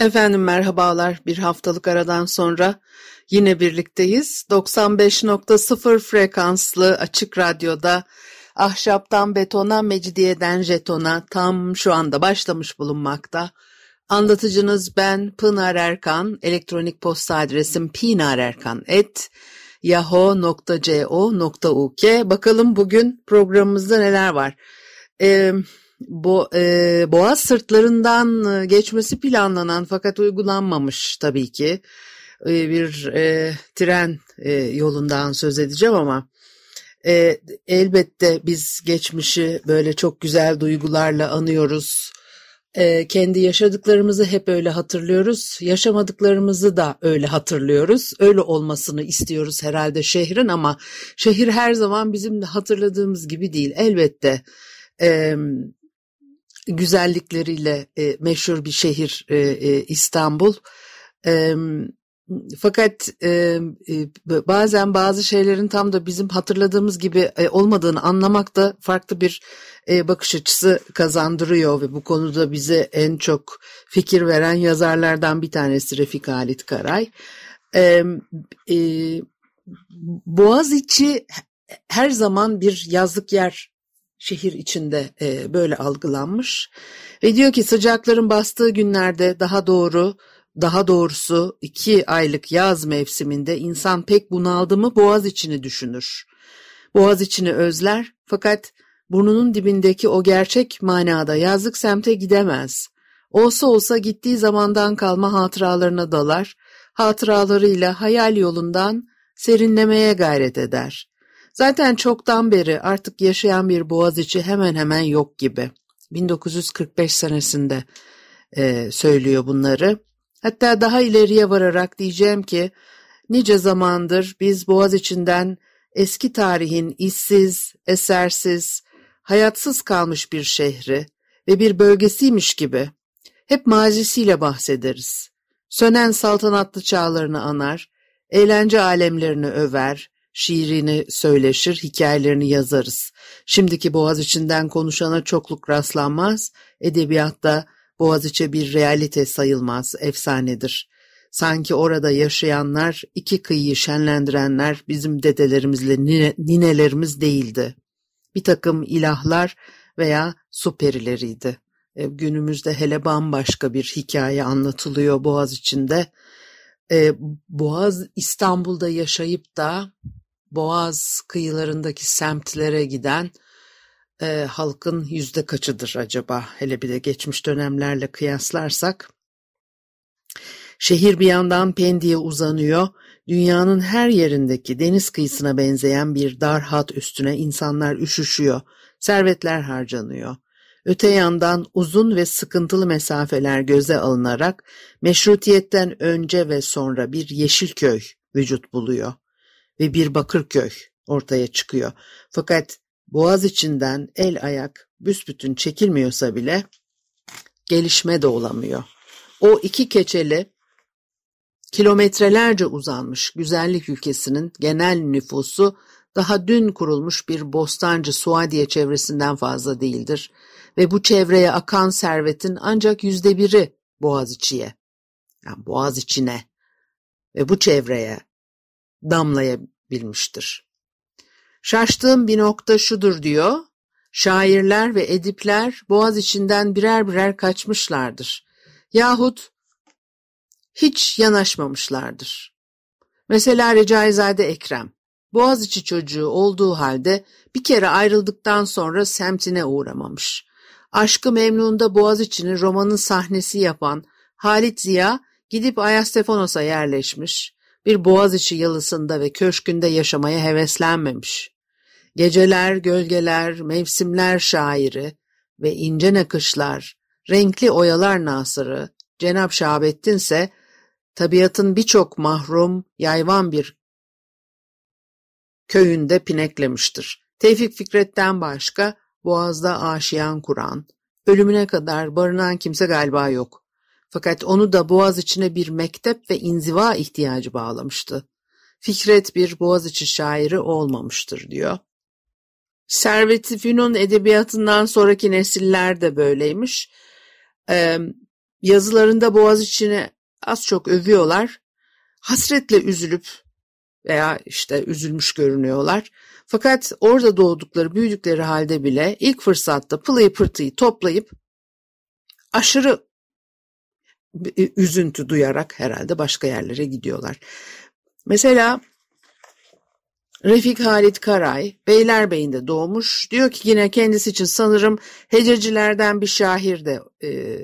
Efendim merhabalar. Bir haftalık aradan sonra yine birlikteyiz. 95.0 frekanslı açık radyoda ahşaptan betona, mecidiyeden jetona tam şu anda başlamış bulunmakta. Anlatıcınız ben Pınar Erkan. Elektronik posta adresim pinarerkan.yahoo.co.uk Bakalım bugün programımızda neler var. Eee Bo, e, Boğaz sırtlarından geçmesi planlanan fakat uygulanmamış tabii ki e, bir e, tren e, yolundan söz edeceğim ama e, elbette biz geçmişi böyle çok güzel duygularla anıyoruz. E, kendi yaşadıklarımızı hep öyle hatırlıyoruz, yaşamadıklarımızı da öyle hatırlıyoruz. Öyle olmasını istiyoruz herhalde şehrin ama şehir her zaman bizim hatırladığımız gibi değil. Elbette e, güzellikleriyle e, meşhur bir şehir e, e, İstanbul. E, fakat e, bazen bazı şeylerin tam da bizim hatırladığımız gibi e, olmadığını anlamak da farklı bir e, bakış açısı kazandırıyor ve bu konuda bize en çok fikir veren yazarlardan bir tanesi Refik Halit Karay. E, e, Boğaziçi her zaman bir yazlık yer şehir içinde e, böyle algılanmış ve diyor ki sıcakların bastığı günlerde daha doğru daha doğrusu iki aylık yaz mevsiminde insan pek bunaldı mı boğaz içini düşünür. Boğaz içini özler fakat burnunun dibindeki o gerçek manada yazlık semte gidemez. Olsa olsa gittiği zamandan kalma hatıralarına dalar, hatıralarıyla hayal yolundan serinlemeye gayret eder. Zaten çoktan beri artık yaşayan bir Boğaziçi hemen hemen yok gibi. 1945 senesinde e, söylüyor bunları. Hatta daha ileriye vararak diyeceğim ki nice zamandır biz Boğaziçi'nden eski tarihin işsiz, esersiz, hayatsız kalmış bir şehri ve bir bölgesiymiş gibi hep mazisiyle bahsederiz. Sönen saltanatlı çağlarını anar, eğlence alemlerini över, şiirini söyleşir, hikayelerini yazarız. Şimdiki Boğaziçi'nden konuşana çokluk rastlanmaz, edebiyatta Boğaziçi bir realite sayılmaz, efsanedir. Sanki orada yaşayanlar, iki kıyıyı şenlendirenler bizim dedelerimizle nine, ninelerimiz değildi. Bir takım ilahlar veya su perileriydi. E, günümüzde hele bambaşka bir hikaye anlatılıyor Boğaz içinde. E, Boğaz İstanbul'da yaşayıp da Boğaz kıyılarındaki semtlere giden e, halkın yüzde kaçıdır acaba? Hele bir de geçmiş dönemlerle kıyaslarsak. Şehir bir yandan Pendik'e uzanıyor. Dünyanın her yerindeki deniz kıyısına benzeyen bir dar hat üstüne insanlar üşüşüyor. Servetler harcanıyor. Öte yandan uzun ve sıkıntılı mesafeler göze alınarak meşrutiyetten önce ve sonra bir Yeşilköy vücut buluyor ve bir Bakırköy ortaya çıkıyor. Fakat boğaz içinden el ayak büsbütün çekilmiyorsa bile gelişme de olamıyor. O iki keçeli kilometrelerce uzanmış güzellik ülkesinin genel nüfusu daha dün kurulmuş bir Bostancı Suadiye çevresinden fazla değildir ve bu çevreye akan servetin ancak yüzde biri Boğaziçi'ye, yani Boğaziçi'ne ve bu çevreye damlayabilmiştir. Şaştığım bir nokta şudur diyor, şairler ve edipler boğaz içinden birer birer kaçmışlardır. Yahut hiç yanaşmamışlardır. Mesela Recaizade Ekrem, Boğaziçi çocuğu olduğu halde bir kere ayrıldıktan sonra semtine uğramamış. Aşkı Memnun'da Boğaziçi'nin romanın sahnesi yapan Halit Ziya gidip Ayastefanos'a yerleşmiş bir Boğaziçi yalısında ve köşkünde yaşamaya heveslenmemiş. Geceler, gölgeler, mevsimler şairi, ve ince nakışlar, renkli oyalar nasırı, Cenab Şahabettin ise tabiatın birçok mahrum, yayvan bir köyünde pineklemiştir. Tevfik Fikret'ten başka Boğaz'da aşiyan kuran, ölümüne kadar barınan kimse galiba yok. Fakat onu da Boğaz içine bir mektep ve inziva ihtiyacı bağlamıştı. Fikret bir Boğaziçi şairi olmamıştır diyor. Servet-i Fünun edebiyatından sonraki nesiller de böyleymiş. Ee, yazılarında Boğaziçi'ni az çok övüyorlar. Hasretle üzülüp veya işte üzülmüş görünüyorlar. Fakat orada doğdukları, büyüdükleri halde bile ilk fırsatta pılıyı pırtıyı toplayıp aşırı üzüntü duyarak herhalde başka yerlere gidiyorlar. Mesela Refik Halit Karay, Beylerbeyi'nde doğmuş. Diyor ki yine kendisi için sanırım hececilerden bir şahir de e,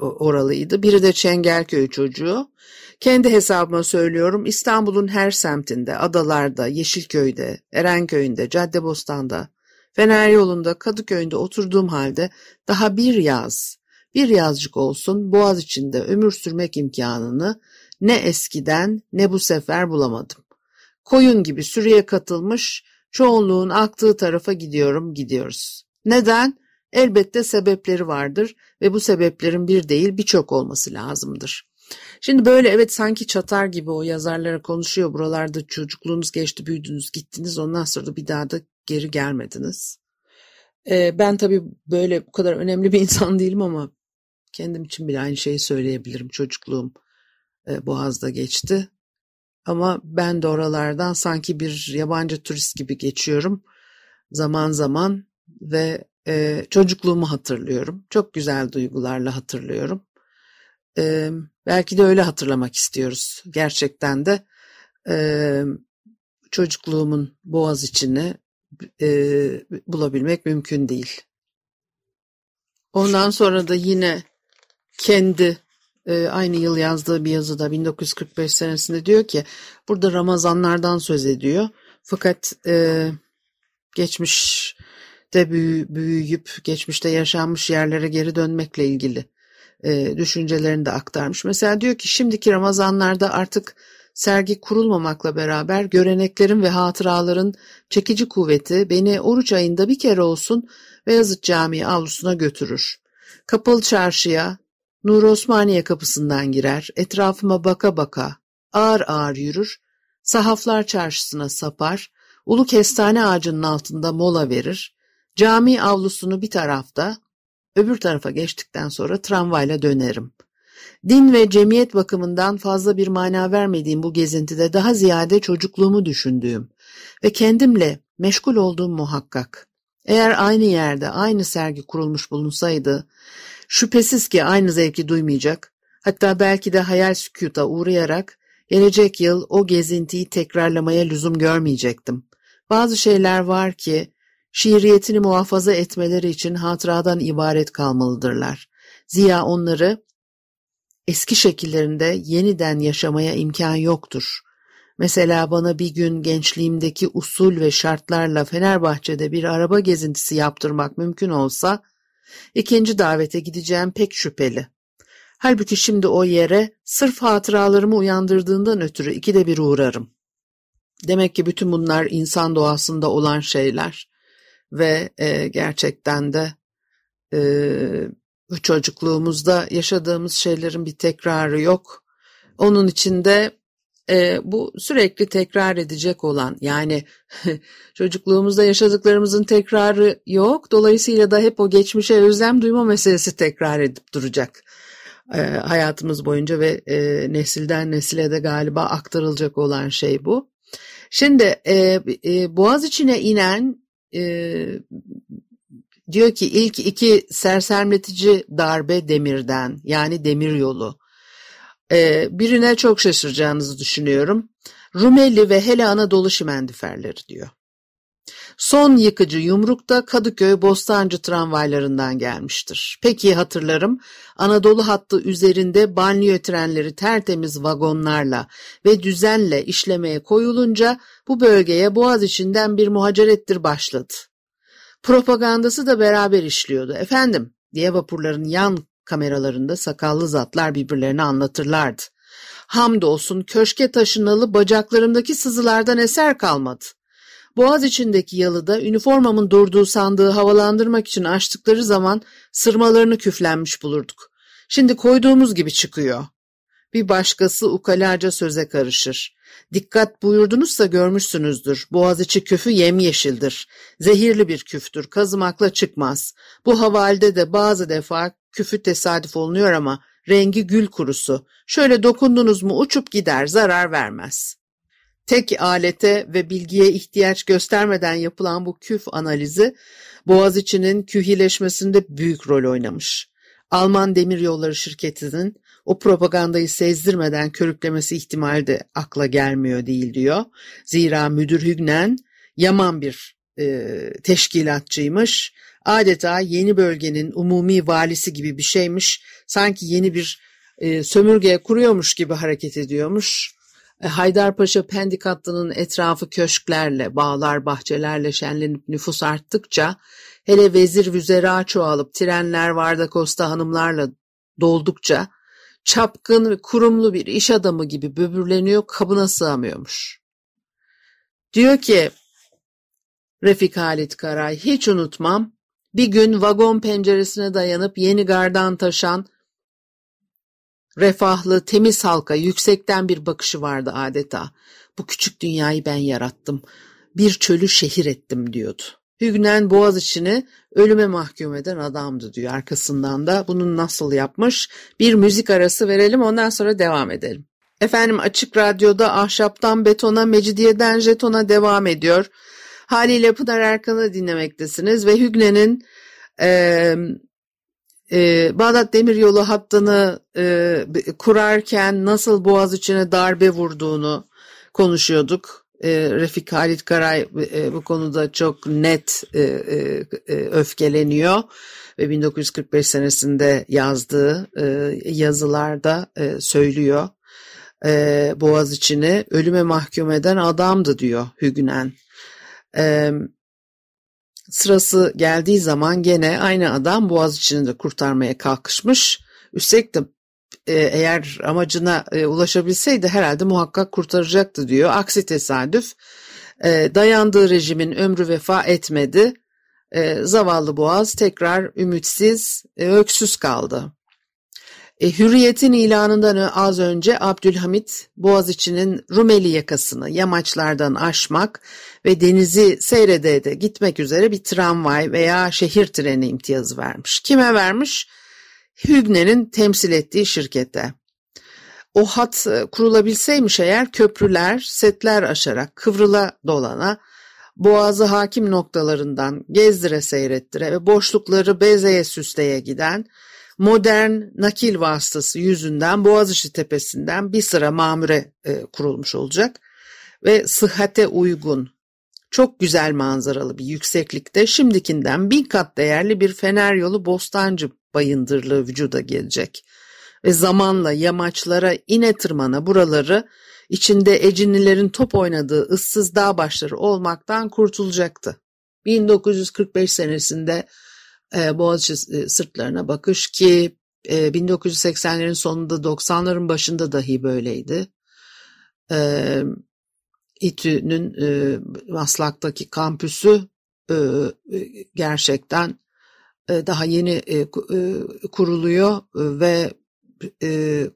oralıydı. Biri de Çengelköy çocuğu. Kendi hesabıma söylüyorum İstanbul'un her semtinde, adalarda, Yeşilköy'de, Erenköy'ünde, Caddebostan'da, Fener yolunda, Kadıköy'ünde oturduğum halde daha bir yaz, bir yazcık olsun boğaz içinde ömür sürmek imkanını ne eskiden ne bu sefer bulamadım. Koyun gibi sürüye katılmış, çoğunluğun aktığı tarafa gidiyorum, gidiyoruz. Neden? Elbette sebepleri vardır ve bu sebeplerin bir değil birçok olması lazımdır. Şimdi böyle evet sanki çatar gibi o yazarlara konuşuyor. Buralarda çocukluğunuz geçti, büyüdünüz, gittiniz. Ondan sonra da bir daha da geri gelmediniz. Ee, ben tabii böyle bu kadar önemli bir insan değilim ama kendim için bile aynı şeyi söyleyebilirim. Çocukluğum e, Boğaz'da geçti. Ama ben de oralardan sanki bir yabancı turist gibi geçiyorum zaman zaman ve e, çocukluğumu hatırlıyorum. Çok güzel duygularla hatırlıyorum. E, belki de öyle hatırlamak istiyoruz. Gerçekten de e, çocukluğumun boğaz içini e, bulabilmek mümkün değil. Ondan sonra da yine kendi e, aynı yıl yazdığı bir yazıda 1945 senesinde diyor ki burada Ramazanlardan söz ediyor. Fakat e, geçmişte büyü, büyüyüp geçmişte yaşanmış yerlere geri dönmekle ilgili e, düşüncelerini de aktarmış. Mesela diyor ki şimdiki Ramazanlarda artık sergi kurulmamakla beraber göreneklerin ve hatıraların çekici kuvveti beni oruç ayında bir kere olsun Beyazıt Camii avlusuna götürür. Kapalı çarşıya, Nur Osmaniye kapısından girer, etrafıma baka baka, ağır ağır yürür, sahaflar çarşısına sapar, ulu kestane ağacının altında mola verir, cami avlusunu bir tarafta, öbür tarafa geçtikten sonra tramvayla dönerim. Din ve cemiyet bakımından fazla bir mana vermediğim bu gezintide daha ziyade çocukluğumu düşündüğüm ve kendimle meşgul olduğum muhakkak. Eğer aynı yerde aynı sergi kurulmuş bulunsaydı, Şüphesiz ki aynı zevki duymayacak, hatta belki de hayal sükuta uğrayarak gelecek yıl o gezintiyi tekrarlamaya lüzum görmeyecektim. Bazı şeyler var ki şiiriyetini muhafaza etmeleri için hatıradan ibaret kalmalıdırlar. Ziya onları eski şekillerinde yeniden yaşamaya imkan yoktur. Mesela bana bir gün gençliğimdeki usul ve şartlarla Fenerbahçe'de bir araba gezintisi yaptırmak mümkün olsa, İkinci davete gideceğim pek şüpheli. Halbuki şimdi o yere sırf hatıralarımı uyandırdığından ötürü ikide bir uğrarım. Demek ki bütün bunlar insan doğasında olan şeyler ve e, gerçekten de e, bu çocukluğumuzda yaşadığımız şeylerin bir tekrarı yok. Onun içinde e, bu sürekli tekrar edecek olan yani çocukluğumuzda yaşadıklarımızın tekrarı yok. Dolayısıyla da hep o geçmişe özlem duyma meselesi tekrar edip duracak e, hayatımız boyunca ve e, nesilden nesile de galiba aktarılacak olan şey bu. Şimdi e, e, Boğaz içine inen e, diyor ki ilk iki sersemletici darbe demirden yani demir yolu ee, birine çok şaşıracağınızı düşünüyorum. Rumeli ve hele Anadolu şimendiferleri diyor. Son yıkıcı yumruk da Kadıköy Bostancı tramvaylarından gelmiştir. Peki hatırlarım Anadolu hattı üzerinde banliyö trenleri tertemiz vagonlarla ve düzenle işlemeye koyulunca bu bölgeye boğaz içinden bir muhacerettir başladı. Propagandası da beraber işliyordu. Efendim diye vapurların yan kameralarında sakallı zatlar birbirlerine anlatırlardı. Hamdolsun köşke taşınalı bacaklarımdaki sızılardan eser kalmadı. Boğaz içindeki yalıda üniformamın durduğu sandığı havalandırmak için açtıkları zaman sırmalarını küflenmiş bulurduk. Şimdi koyduğumuz gibi çıkıyor. Bir başkası ukalaca söze karışır. Dikkat buyurdunuzsa görmüşsünüzdür. Boğaziçi küfü yemyeşildir. Zehirli bir küftür. Kazımakla çıkmaz. Bu havalde de bazı defa küfü tesadüf olunuyor ama rengi gül kurusu. Şöyle dokundunuz mu uçup gider, zarar vermez. Tek alete ve bilgiye ihtiyaç göstermeden yapılan bu küf analizi Boğaziçi'nin kühileşmesinde büyük rol oynamış. Alman Demiryolları Şirketi'nin o propagandayı sezdirmeden körüklemesi ihtimali de akla gelmiyor değil diyor. Zira müdür Hügnen yaman bir e, teşkilatçıymış. Adeta yeni bölgenin umumi valisi gibi bir şeymiş. Sanki yeni bir e, sömürge kuruyormuş gibi hareket ediyormuş. E, Haydarpaşa Pendik hattının etrafı köşklerle, bağlar, bahçelerle şenlenip nüfus arttıkça, hele vezir vüzera çoğalıp trenler Varda Costa hanımlarla doldukça, çapkın ve kurumlu bir iş adamı gibi böbürleniyor, kabına sığamıyormuş. Diyor ki Refik Halit Karay, hiç unutmam, bir gün vagon penceresine dayanıp yeni gardan taşan refahlı, temiz halka yüksekten bir bakışı vardı adeta. Bu küçük dünyayı ben yarattım. Bir çölü şehir ettim diyordu. Hügnen boğaz içini ölüme mahkum eden adamdı diyor arkasından da. Bunu nasıl yapmış? Bir müzik arası verelim ondan sonra devam edelim. Efendim Açık Radyo'da ahşaptan betona, mecidiyeden jetona devam ediyor. Haliyle Pınar Erkan'ı dinlemektesiniz ve Hügnen'in e, e, Bağdat Demiryolu hattını e, kurarken nasıl Boğaz içine darbe vurduğunu konuşuyorduk. E, Refik Halit Karay e, bu konuda çok net e, e, e öfkeleniyor ve 1945 senesinde yazdığı e, yazılarda e, söylüyor. E, Boğaz içini ölüme mahkum eden adamdı diyor Hügnen. E, Sırası geldiği zaman gene aynı adam Boğaziçi'ni de kurtarmaya kalkışmış. Üstelik de e, eğer amacına e, ulaşabilseydi herhalde muhakkak kurtaracaktı diyor. Aksi tesadüf e, dayandığı rejimin ömrü vefa etmedi. Zavallı Boğaz tekrar ümitsiz, öksüz kaldı. E, hürriyetin ilanından az önce Abdülhamit Boğaziçi'nin Rumeli yakasını yamaçlardan aşmak ve denizi seyrede de gitmek üzere bir tramvay veya şehir treni imtiyazı vermiş. Kime vermiş? Hügne'nin temsil ettiği şirkete. O hat e, kurulabilseymiş eğer köprüler, setler aşarak kıvrıla dolana, boğazı hakim noktalarından gezdire seyrettire ve boşlukları bezeye süsleye giden modern nakil vasıtası yüzünden Boğaziçi Tepesi'nden bir sıra mamure e, kurulmuş olacak ve sıhhate uygun, çok güzel manzaralı bir yükseklikte şimdikinden bin kat değerli bir fener yolu Bostancı bayındırlığı vücuda gelecek. Ve zamanla yamaçlara ine tırmana buraları içinde ecinlilerin top oynadığı ıssız dağ başları olmaktan kurtulacaktı. 1945 senesinde e, Boğaziçi e, sırtlarına bakış ki e, 1980'lerin sonunda 90'ların başında dahi böyleydi. E, İTÜ'nün e, Maslak'taki kampüsü e, gerçekten daha yeni kuruluyor ve e,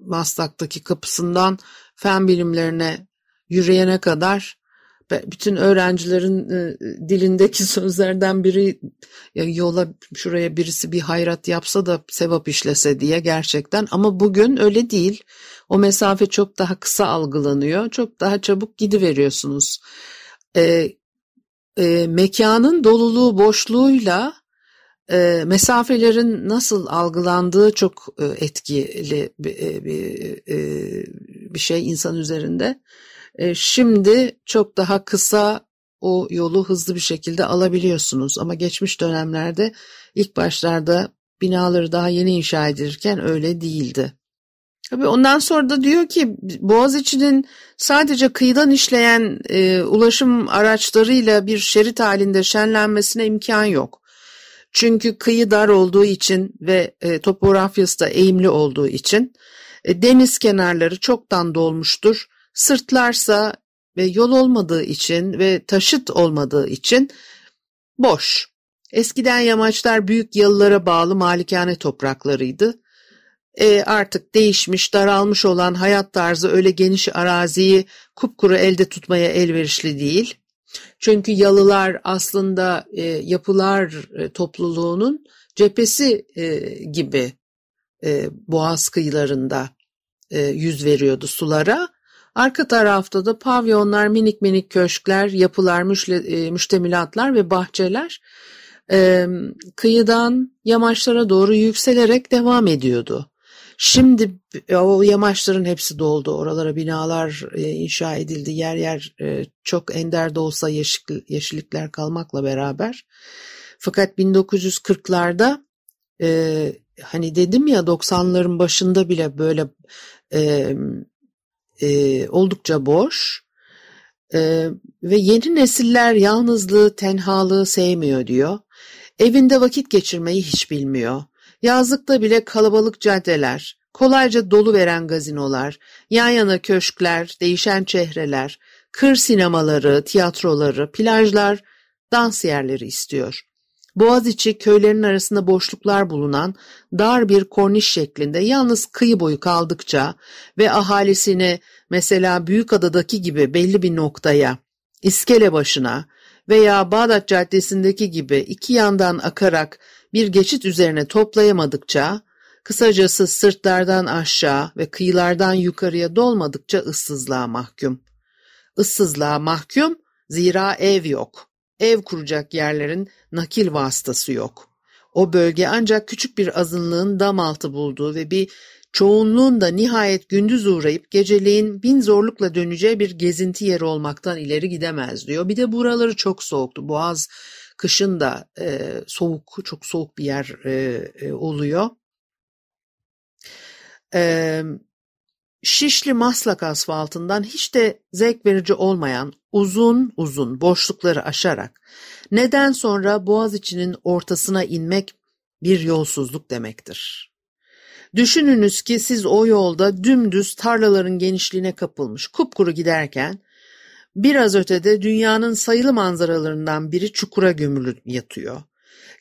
Maslak'taki kapısından fen bilimlerine yürüyene kadar bütün öğrencilerin e, dilindeki sözlerden biri ya yola şuraya birisi bir hayrat yapsa da sevap işlese diye gerçekten ama bugün öyle değil. O mesafe çok daha kısa algılanıyor. Çok daha çabuk gidiveriyorsunuz. E, e, mekanın doluluğu boşluğuyla e, mesafelerin nasıl algılandığı çok e, etkili bir, e, bir, e, bir şey insan üzerinde. E, şimdi çok daha kısa o yolu hızlı bir şekilde alabiliyorsunuz ama geçmiş dönemlerde ilk başlarda binaları daha yeni inşa edilirken öyle değildi. Tabii ondan sonra da diyor ki Boğaziçi'nin sadece kıyıdan işleyen e, ulaşım araçlarıyla bir şerit halinde şenlenmesine imkan yok. Çünkü kıyı dar olduğu için ve e, topografyası da eğimli olduğu için e, deniz kenarları çoktan dolmuştur. Sırtlarsa ve yol olmadığı için ve taşıt olmadığı için boş. Eskiden yamaçlar büyük yalılara bağlı malikane topraklarıydı. E, artık değişmiş, daralmış olan hayat tarzı öyle geniş araziyi kupkuru elde tutmaya elverişli değil. Çünkü yalılar aslında e, yapılar e, topluluğunun cephesi e, gibi e, boğaz kıyılarında e, yüz veriyordu sulara. Arka tarafta da pavyonlar, minik minik köşkler, yapılar, müşle, e, müştemilatlar ve bahçeler e, kıyıdan yamaçlara doğru yükselerek devam ediyordu. Şimdi o yamaçların hepsi doldu. Oralara binalar e, inşa edildi. Yer yer e, çok ender de olsa yeşil, yeşillikler kalmakla beraber. Fakat 1940'larda e, hani dedim ya 90'ların başında bile böyle e, oldukça boş e, ve yeni nesiller yalnızlığı, tenhalığı sevmiyor diyor. Evinde vakit geçirmeyi hiç bilmiyor. Yazlıkta bile kalabalık caddeler, kolayca dolu veren gazinolar, yan yana köşkler, değişen çehreler, kır sinemaları, tiyatroları, plajlar, dans yerleri istiyor. Boğaziçi köylerin arasında boşluklar bulunan dar bir korniş şeklinde yalnız kıyı boyu kaldıkça ve ahalisini mesela Büyükada'daki gibi belli bir noktaya, iskele başına veya Bağdat Caddesi'ndeki gibi iki yandan akarak bir geçit üzerine toplayamadıkça, kısacası sırtlardan aşağı ve kıyılardan yukarıya dolmadıkça ıssızlığa mahkum. Issızlığa mahkum zira ev yok. Ev kuracak yerlerin nakil vasıtası yok. O bölge ancak küçük bir azınlığın dam altı bulduğu ve bir çoğunluğun da nihayet gündüz uğrayıp geceliğin bin zorlukla döneceği bir gezinti yeri olmaktan ileri gidemez diyor. Bir de buraları çok soğuktu. Boğaz kışın da e, soğuk, çok soğuk bir yer e, e, oluyor. E, Şişli Maslak asfaltından hiç de zevk verici olmayan uzun uzun boşlukları aşarak neden sonra Boğaziçi'nin ortasına inmek bir yolsuzluk demektir. Düşününüz ki siz o yolda dümdüz tarlaların genişliğine kapılmış kupkuru giderken biraz ötede dünyanın sayılı manzaralarından biri çukura gömülü yatıyor.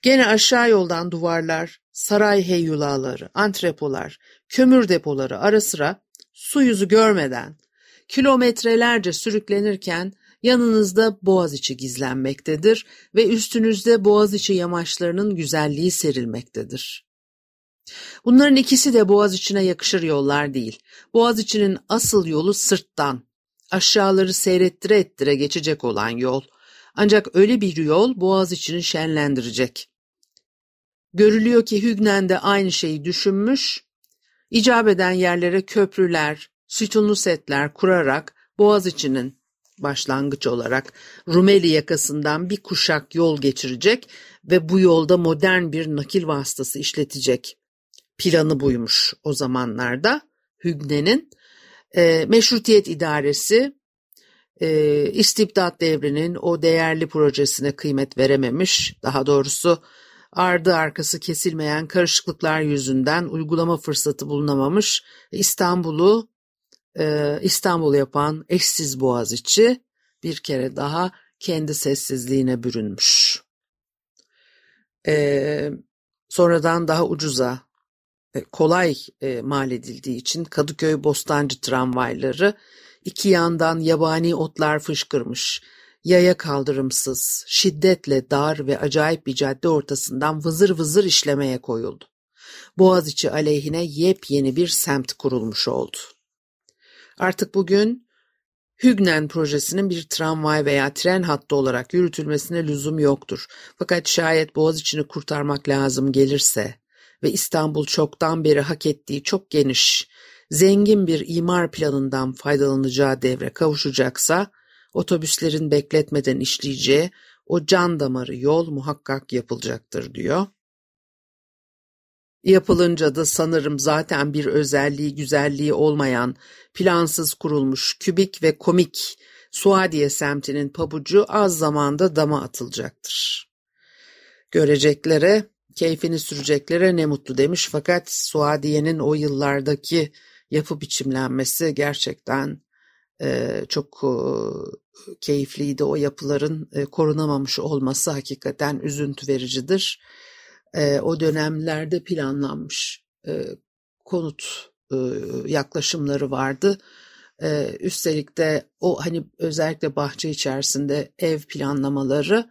Gene aşağı yoldan duvarlar, saray heyyulaları, antrepolar, kömür depoları ara sıra su yüzü görmeden kilometrelerce sürüklenirken yanınızda Boğaziçi gizlenmektedir ve üstünüzde Boğaziçi yamaçlarının güzelliği serilmektedir. Bunların ikisi de Boğaziçi'ne yakışır yollar değil. Boğaziçi'nin asıl yolu sırttan, aşağıları seyrettire ettire geçecek olan yol. Ancak öyle bir yol Boğaziçi'ni şenlendirecek. Görülüyor ki Hügnen de aynı şeyi düşünmüş, icap eden yerlere köprüler, sütunlu setler kurarak Boğaziçi'nin başlangıç olarak Rumeli yakasından bir kuşak yol geçirecek ve bu yolda modern bir nakil vasıtası işletecek planı buymuş o zamanlarda Hügne'nin. E, Meşrutiyet İdaresi e, istibdat devrinin o değerli projesine kıymet verememiş. Daha doğrusu ardı arkası kesilmeyen karışıklıklar yüzünden uygulama fırsatı bulunamamış. İstanbul'u e, İstanbul yapan eşsiz Boğaziçi bir kere daha kendi sessizliğine bürünmüş. E, sonradan daha ucuza e, kolay e, mal edildiği için Kadıköy Bostancı tramvayları iki yandan yabani otlar fışkırmış, yaya kaldırımsız, şiddetle dar ve acayip bir cadde ortasından vızır vızır işlemeye koyuldu. Boğaziçi aleyhine yepyeni bir semt kurulmuş oldu. Artık bugün Hügnen projesinin bir tramvay veya tren hattı olarak yürütülmesine lüzum yoktur. Fakat şayet Boğaziçi'ni kurtarmak lazım gelirse ve İstanbul çoktan beri hak ettiği çok geniş, zengin bir imar planından faydalanacağı devre kavuşacaksa, otobüslerin bekletmeden işleyeceği o can damarı yol muhakkak yapılacaktır diyor. Yapılınca da sanırım zaten bir özelliği güzelliği olmayan, plansız kurulmuş, kübik ve komik Suadiye semtinin pabucu az zamanda dama atılacaktır. Göreceklere, keyfini sürecekleri ne mutlu demiş fakat Suadiye'nin o yıllardaki yapı biçimlenmesi gerçekten çok keyifliydi. O yapıların korunamamış olması hakikaten üzüntü vericidir. O dönemlerde planlanmış konut yaklaşımları vardı. Üstelik de o hani özellikle bahçe içerisinde ev planlamaları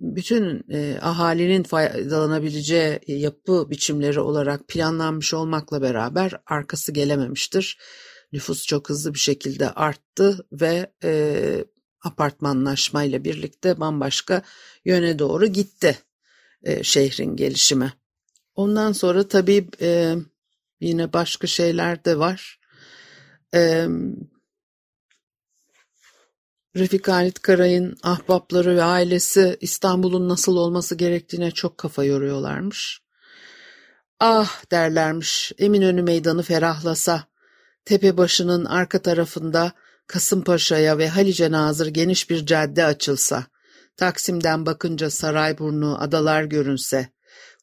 bütün ahalinin faydalanabileceği yapı biçimleri olarak planlanmış olmakla beraber arkası gelememiştir. Nüfus çok hızlı bir şekilde arttı ve e, apartmanlaşmayla birlikte bambaşka yöne doğru gitti e, şehrin gelişimi. Ondan sonra tabii e, yine başka şeyler de var. E, Refik Halit Karay'ın ahbapları ve ailesi İstanbul'un nasıl olması gerektiğine çok kafa yoruyorlarmış. Ah derlermiş Eminönü meydanı ferahlasa, tepe başının arka tarafında Kasımpaşa'ya ve Halice Nazır geniş bir cadde açılsa, Taksim'den bakınca Sarayburnu, adalar görünse,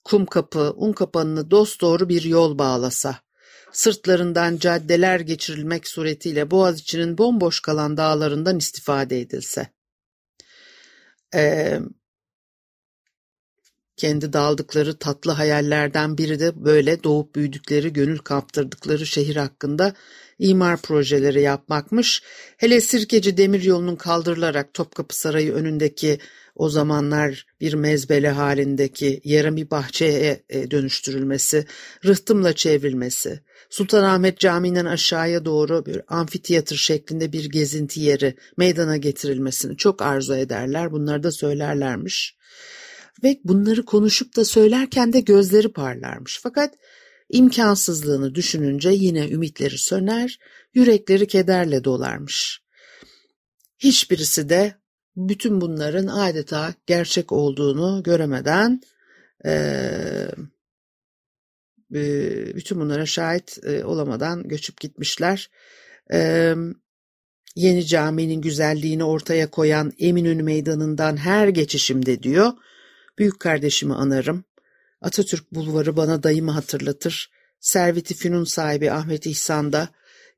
kum kapı, un kapanını dosdoğru bir yol bağlasa, sırtlarından caddeler geçirilmek suretiyle Boğaziçi'nin bomboş kalan dağlarından istifade edilse. Ee, kendi daldıkları tatlı hayallerden biri de böyle doğup büyüdükleri, gönül kaptırdıkları şehir hakkında imar projeleri yapmakmış. Hele Sirkeci Demiryolu'nun kaldırılarak Topkapı Sarayı önündeki o zamanlar bir mezbele halindeki yarım bir bahçeye e, dönüştürülmesi, rıhtımla çevrilmesi, Sultanahmet Camii'nden aşağıya doğru bir amfiteyatr şeklinde bir gezinti yeri meydana getirilmesini çok arzu ederler. Bunları da söylerlermiş. Ve bunları konuşup da söylerken de gözleri parlarmış. Fakat imkansızlığını düşününce yine ümitleri söner, yürekleri kederle dolarmış. Hiçbirisi de bütün bunların adeta gerçek olduğunu göremeden e, bütün bunlara şahit olamadan göçüp gitmişler. Yeni caminin güzelliğini ortaya koyan Eminönü Meydanı'ndan her geçişimde diyor, büyük kardeşimi anarım. Atatürk Bulvarı bana dayımı hatırlatır. Serveti Fünun sahibi Ahmet İhsan da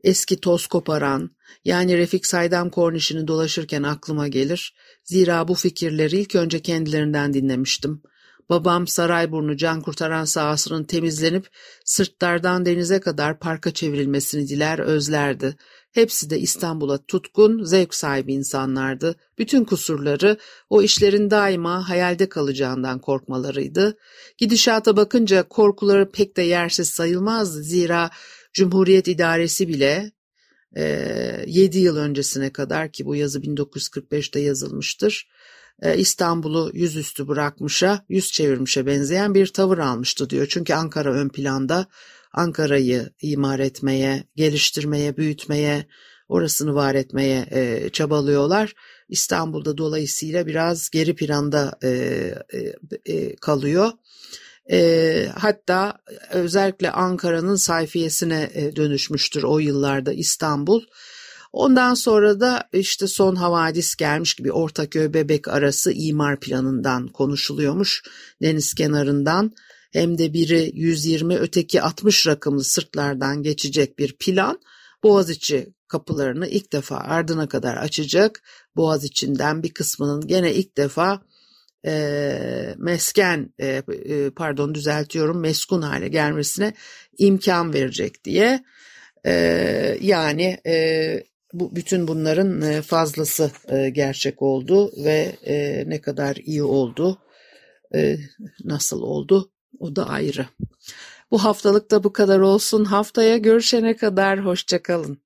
eski toz koparan, yani Refik Saydam kornişini dolaşırken aklıma gelir. Zira bu fikirleri ilk önce kendilerinden dinlemiştim. Babam Sarayburnu can kurtaran sahasının temizlenip sırtlardan denize kadar parka çevrilmesini diler özlerdi. Hepsi de İstanbul'a tutkun, zevk sahibi insanlardı. Bütün kusurları o işlerin daima hayalde kalacağından korkmalarıydı. Gidişata bakınca korkuları pek de yersiz sayılmazdı. Zira Cumhuriyet İdaresi bile e, 7 yıl öncesine kadar ki bu yazı 1945'te yazılmıştır. E, İstanbul'u yüzüstü bırakmışa, yüz çevirmişe benzeyen bir tavır almıştı diyor. Çünkü Ankara ön planda Ankara'yı imar etmeye, geliştirmeye, büyütmeye, orasını var etmeye e, çabalıyorlar. İstanbul'da dolayısıyla biraz geri planda e, e, e, kalıyor. E, hatta özellikle Ankara'nın sayfiyesine e, dönüşmüştür o yıllarda İstanbul. Ondan sonra da işte son havadis gelmiş gibi Ortaköy Bebek arası imar planından konuşuluyormuş deniz kenarından. Hem de biri 120 öteki 60 rakımlı sırtlardan geçecek bir plan. Boğaziçi kapılarını ilk defa ardına kadar açacak. Boğaz içinden bir kısmının gene ilk defa e, mesken e, e, pardon düzeltiyorum meskun hale gelmesine imkan verecek diye. E, yani e, bu bütün bunların e, fazlası e, gerçek oldu ve e, ne kadar iyi oldu, nasıl oldu o da ayrı. Bu haftalık da bu kadar olsun. Haftaya görüşene kadar hoşçakalın.